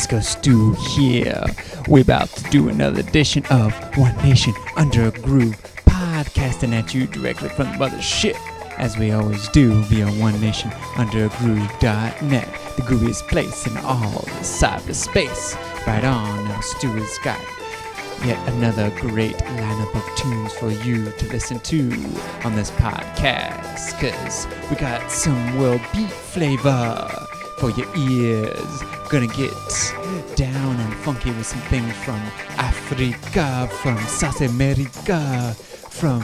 Disco Stew here. We're about to do another edition of One Nation Under a Groove, podcasting at you directly from the mothership, as we always do via OneNationUnderAGroove.net, the grooviest place in all the cyberspace. Right on, now Stu has got yet another great lineup of tunes for you to listen to on this podcast, because we got some world beat flavor for your ears. Gonna get down and funky with some things from Africa, from South America, from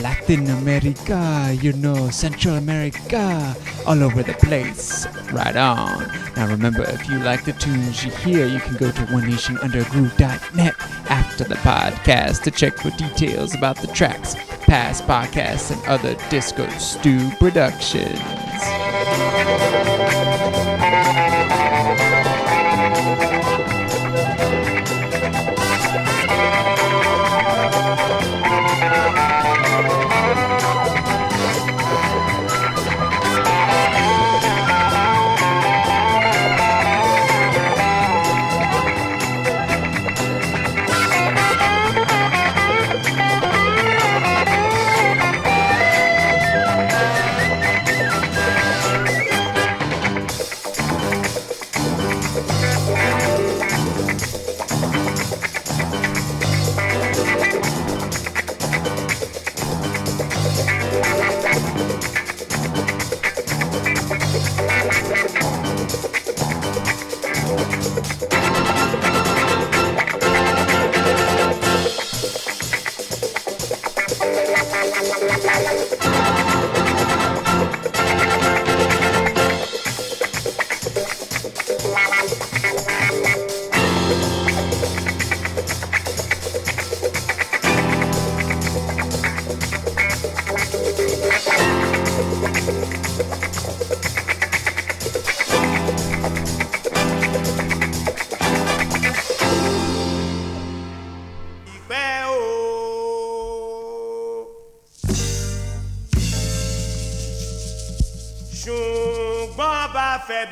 Latin America, you know, Central America, all over the place. Right on. Now remember, if you like the tunes you hear, you can go to OneNationUnderGroove.net after the podcast to check for details about the tracks, past podcasts, and other Disco Stew productions.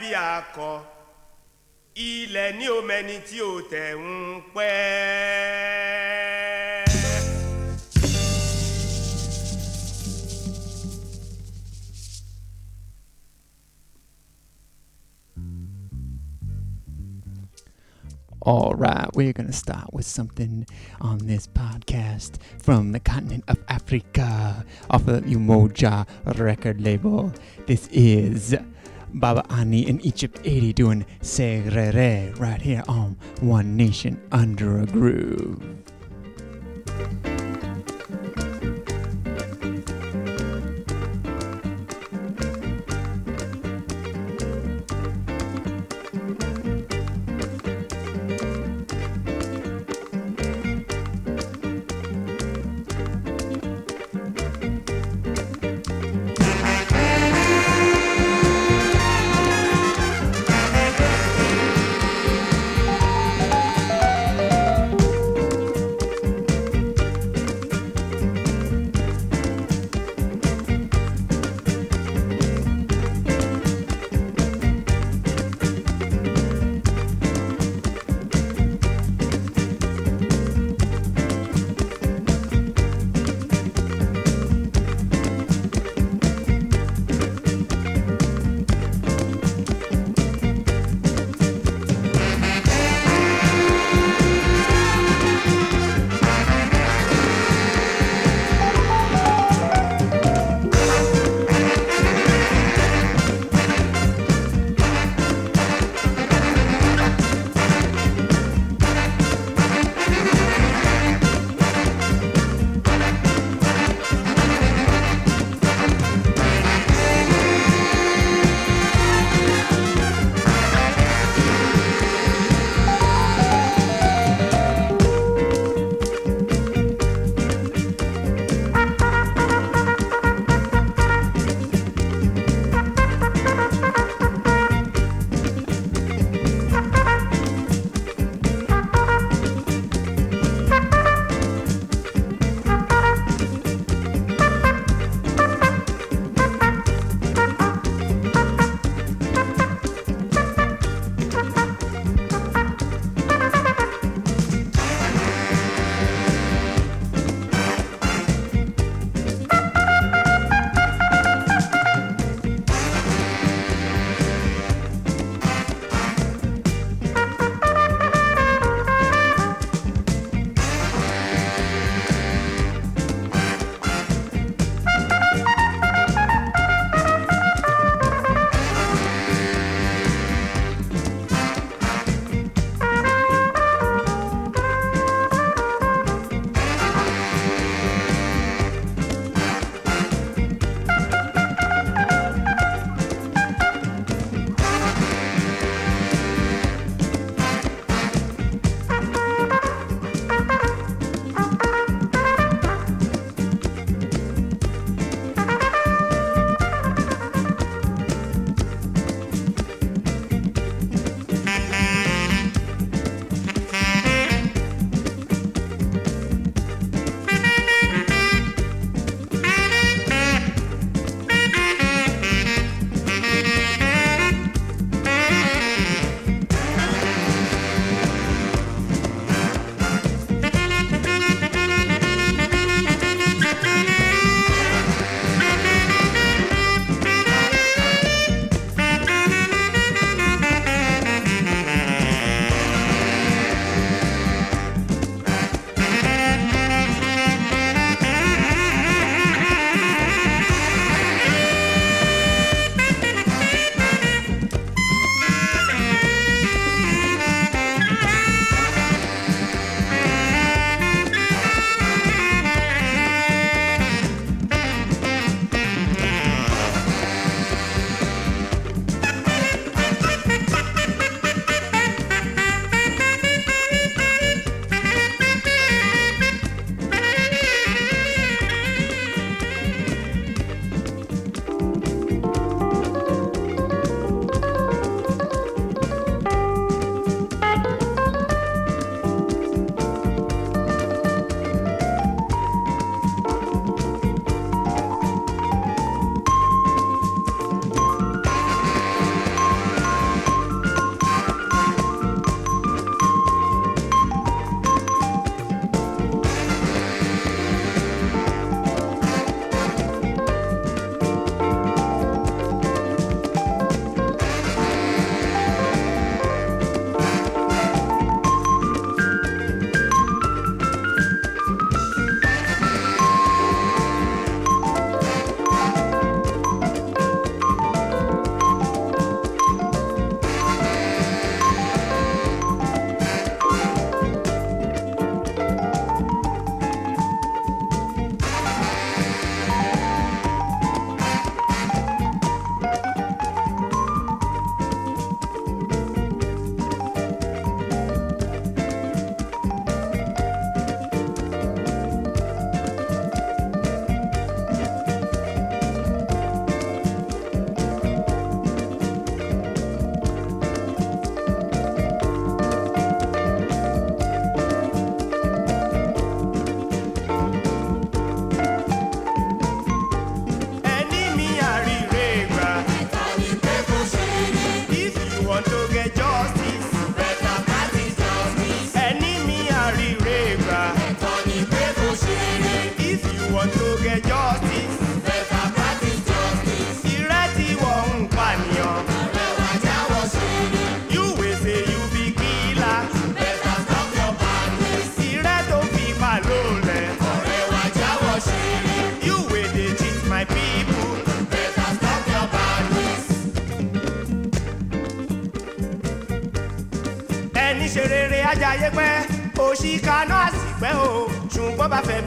Akọ ilẹ̀ ní tí ó tẹ̀ ń pẹ́. All right, we're going to start with something on this podcast from the continent of Africa off of the Umoja record label. This is Babi Ani in Egypt 80 doing Serere right here on One Nation Under a Groove.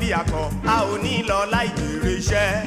Bí akọ a ò ní lọ láì jèrè iṣẹ́.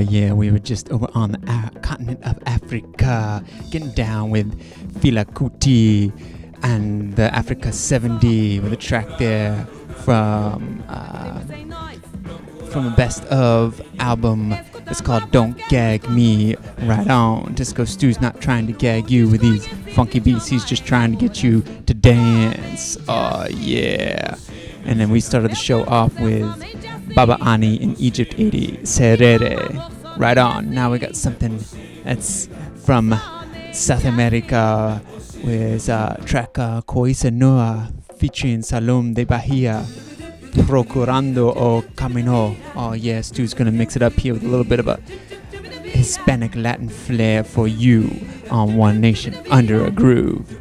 Yeah, we were just over on the uh, continent of Africa, getting down with Fela Kuti and the Africa 70 with a track there from uh, from the best of album. It's called Don't Gag Me. Right on. Disco Stu's not trying to gag you with these funky beats, he's just trying to get you to dance. Oh, yeah. And then we started the show off with Babi Ani in Egypt 80, Serere. Right on. Now we got something that's from South America with uh, track uh, Coisa Nossa featuring Salome de Bahia. Procurando o Caminho. Oh, yeah, Stu's gonna mix it up here with a little bit of a Hispanic Latin flair for you on One Nation Under a Groove.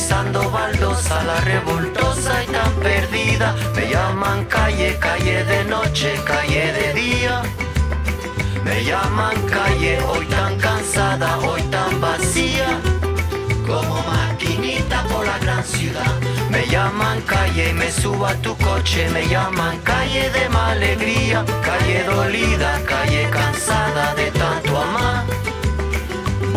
Pisando baldosa, la revoltosa y tan perdida. Me llaman calle, calle de noche, calle de día. Me llaman calle, hoy tan cansada, hoy tan vacía. Como maquinita por la gran ciudad. Me llaman calle me subo a tu coche. Me llaman calle de mala alegría. Calle dolida, calle cansada de tanto amar.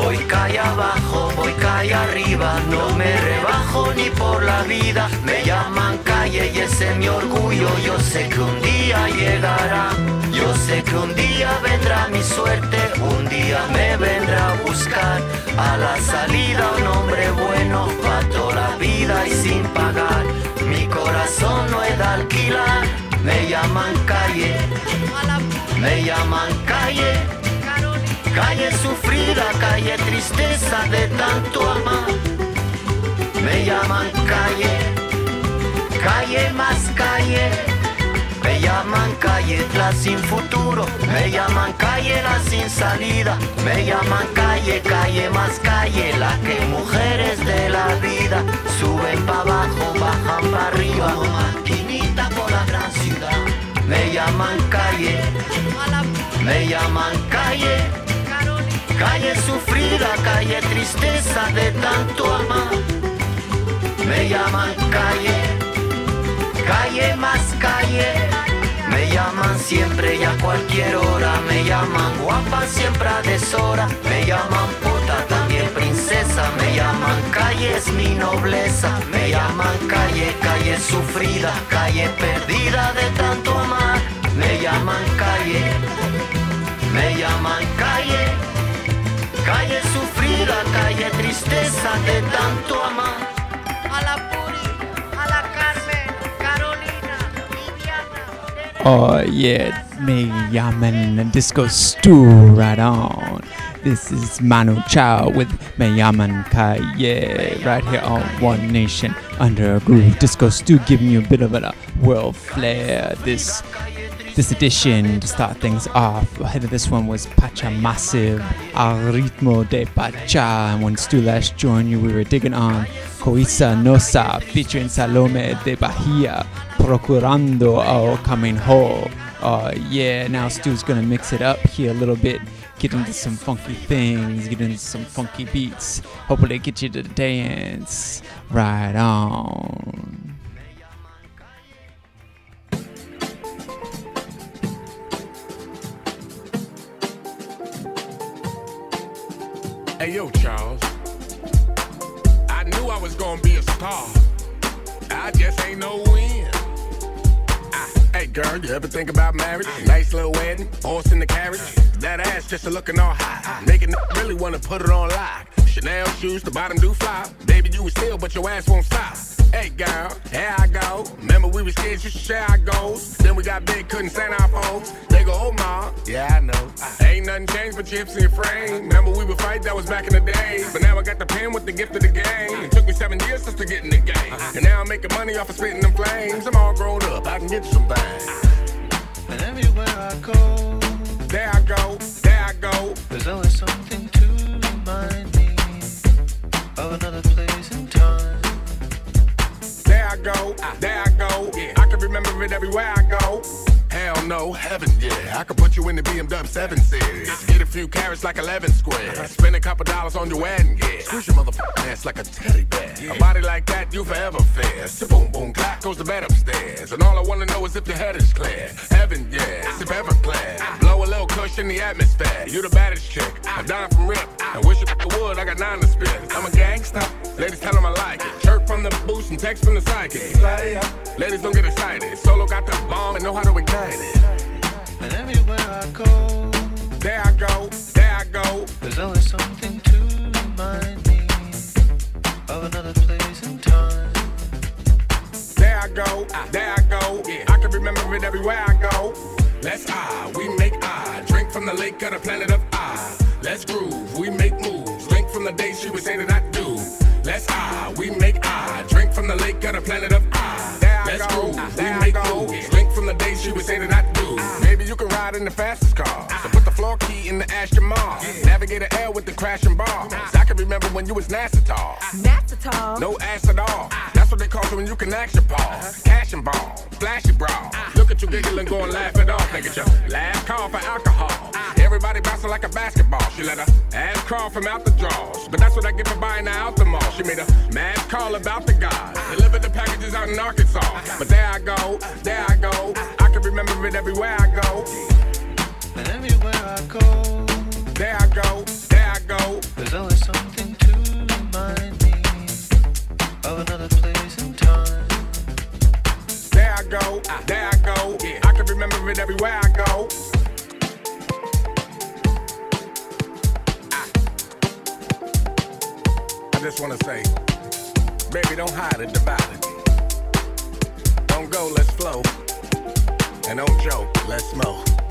Voy calle abajo, voy calle arriba, no me rebajo ni por la vida. Me llaman calle y ese es mi orgullo, yo sé que un día llegará. Yo sé que un día vendrá mi suerte, un día me vendrá a buscar. A la salida un hombre bueno, pa' toda la vida y sin pagar. Mi corazón no es de alquilar, me llaman calle, me llaman calle. Calle sufrida, calle tristeza de tanto amar. Me llaman calle, calle más calle. Me llaman calle la sin futuro. Me llaman calle la sin salida. Me llaman calle, calle más calle. La que mujeres de la vida suben para abajo, bajan para arriba. Maquinita por la gran ciudad. Me llaman calle, me llaman calle. Calle sufrida, calle tristeza de tanto amar. Me llaman calle, calle más calle. Me llaman siempre y a cualquier hora. Me llaman guapa siempre a deshora. Me llaman puta también princesa. Me llaman calle es mi nobleza. Me llaman calle, calle sufrida, calle perdida tristeza de tanto amar. A la Puri, a la Carmen, Carolina, Viviana. Oh yeah, me llaman Disco Stew right on. This is Manu Chao with Me llaman Calle right here on One Nation Under a Groove. Disco Stew giving you a bit of a world flair. This this edition to start things off. Ahead of this one was Pacha Massive, Al Ritmo de Pacha. And when Stu last joined you, we were digging on Coisa Nossa featuring Salome de Bahia, Procurando o Caminho. Uh, yeah, now Stu's gonna mix it up here a little bit, get into some funky things, get into some funky beats. Hopefully, get you to dance. Right on. Hey, yo, Charles. I knew I was gonna be a star. I just ain't no win. Hey, girl, you ever think about marriage? Nice little wedding, horse in the carriage. That ass just a looking all high. Making really wanna put it on live. Chanel shoes, the bottom do fly. Baby, you was still, but your ass won't stop. Hey, girl, here I go. Remember, we was kids, you should share our goals. Then we got big, couldn't stand our phones. They go, oh, ma. Yeah, I know. Ain't nothing changed but chips and your frame. Remember, we would fight, that was back in the day. But now I got the pen with the gift of the game. It took me seven years just to get in the game. And now I'm making money off of spitting them flames. I'm all grown up, I can get you some things. And everywhere I go, There I go, there I go. there's always something to remind me of another place and time. I go, there I go. I can remember it everywhere I go. Hell no, heaven, yeah. I could put you in the BMW 7 Series. Get a few carrots like 11 squares. Spend a couple dollars on your wedding gear. Squish your motherfucking ass like a teddy bear. A body like that, you forever fair. So boom, boom, clap goes the bed upstairs. And all I wanna know is if your head is clear. Heaven, yeah, if ever clear. Blow a little cush in the atmosphere. You the baddest chick. I'm dying from rip. I wish you would, I got nine to spit. I'm a gangster. Ladies tell 'em I like it. Chirp from the boost and text from the sidekick. Ladies don't get excited. Solo got the bomb and know how to ignite it. And everywhere I go, There I go, there I go. there's always something to remind me of another place and time. There I go, there I go. I can remember it everywhere I go. Let's ah, we make ah. Drink from the lake of the planet of ah. Let's groove, we make moves. Link from the day she was saying that I. Let's ah, we make ah. Drink from the lake of the planet of ah. Let's groove, we make moves. Link from the day she would say that I do. Maybe you can ride in the fastest car. So put the floor key in the Aston Martin. Navigate the air with the crashing bar. I can remember when you was NASA tall. No ass at all. That's what they call it when you can act your paws. Cash and ball, flashy bra. Look at you giggling, go and laugh it off. Nigga, your last call for alcohol. Uh-huh. Everybody bouncing like a basketball. She let her ass crawl from out the drawers. But that's what I get for buying her out the mall. She made a mad call about the guys. Delivered the packages out in Arkansas. But there I go, there I go. I can remember it everywhere I go. And everywhere I go, There I go, there I go. there's always something to remind me of another place and time. There I go, there I go. I can remember it everywhere I go. I just wanna say, baby, don't hide it, divide it. Don't go, let's flow. And don't joke, let's smoke.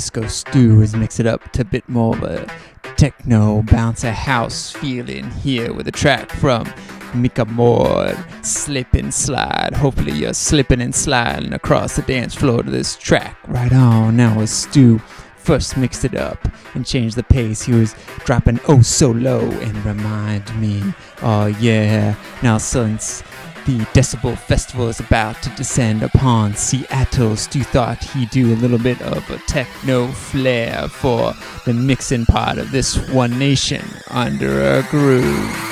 Stu has mixed it up to a bit more of a techno bouncer house feeling here with a track from Micha Moor, Slip and Slide. Hopefully, you're slipping and sliding across the dance floor to this track. Right on, now as Stu first mixed it up and changed the pace, he was dropping oh so low and remind me, oh yeah. Now, since the Decibel Festival is about to descend upon Seattle. Stu thought he'd do a little bit of a techno flair for the mixing part of this One Nation under a groove.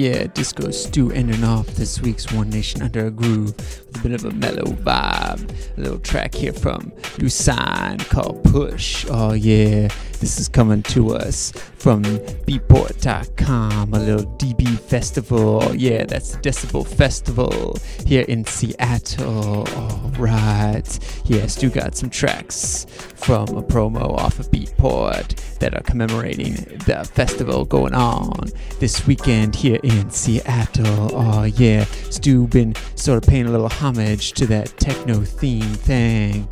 Yeah, Disco Stew ending off this week's One Nation Under a Groove with a bit of a mellow vibe. A little track here from Luisine called Push. Oh yeah, this is coming to us from Beatport.com, a little DB festival. Yeah, that's the Decibel Festival here in Seattle. Alright. Yeah, Stu got some tracks from a promo off of Beatport that are commemorating the festival going on this weekend here in Seattle. Oh yeah, Stu been sort of paying a little homage to that techno theme thing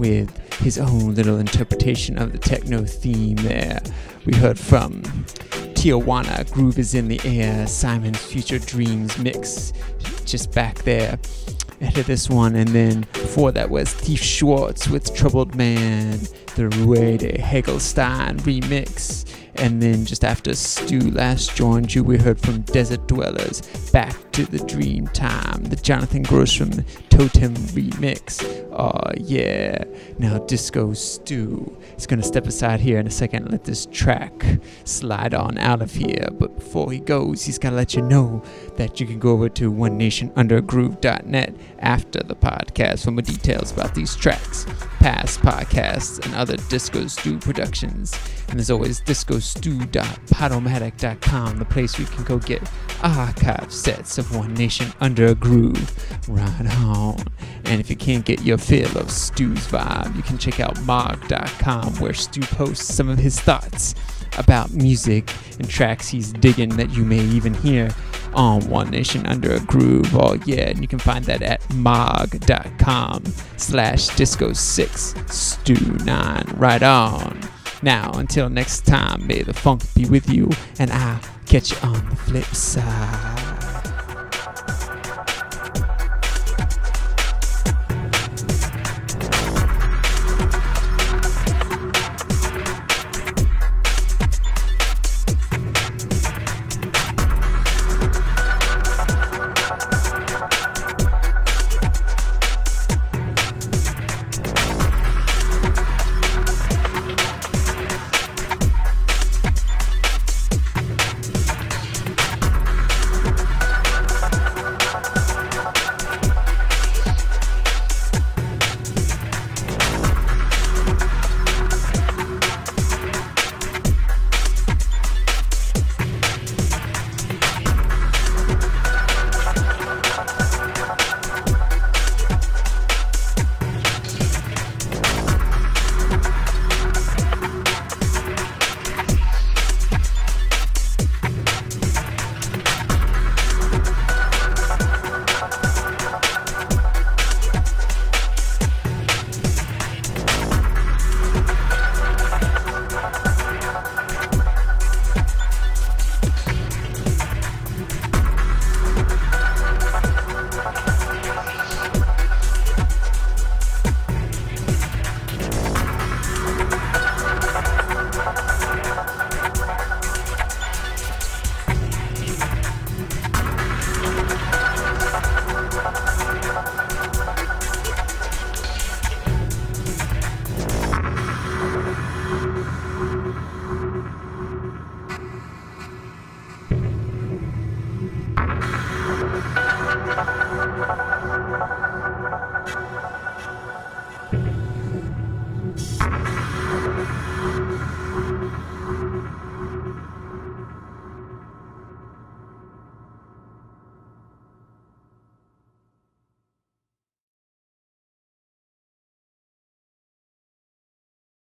with his own little interpretation of the techno theme there. We heard from Tijuana, Groove is in the Air, Simon's Future Dreams mix, just back there ahead this one. And then before that was Tiefschwartz with Troubled Man, the Ruede Hagelstein remix. And then just after Stu last joined you, we heard from Desert Dwellers, Back to the Dream Time, the Johnathan Grossman Totem remix. Oh yeah. Now Disco Stew is gonna step aside here in a second and let this track slide on out of here. But before he goes, he's gotta let you know that you can go over to onenationundergroove.net after the podcast for more details about these tracks, past podcasts, and other Disco Stew productions. And as always, disco discostew.podomatic.com, the place where you can go get archive sets of One Nation Under a Groove. Right on. And if you can't get your fill of Stu's vibe, you can check out mog.com where Stu posts some of his thoughts about music and tracks he's digging that you may even hear on One Nation Under a Groove. Oh yeah, and you can find that at mog.com slash disco six stew nine. Right on. Now, until next time, may the funk be with you, and I'll catch you on the flip side.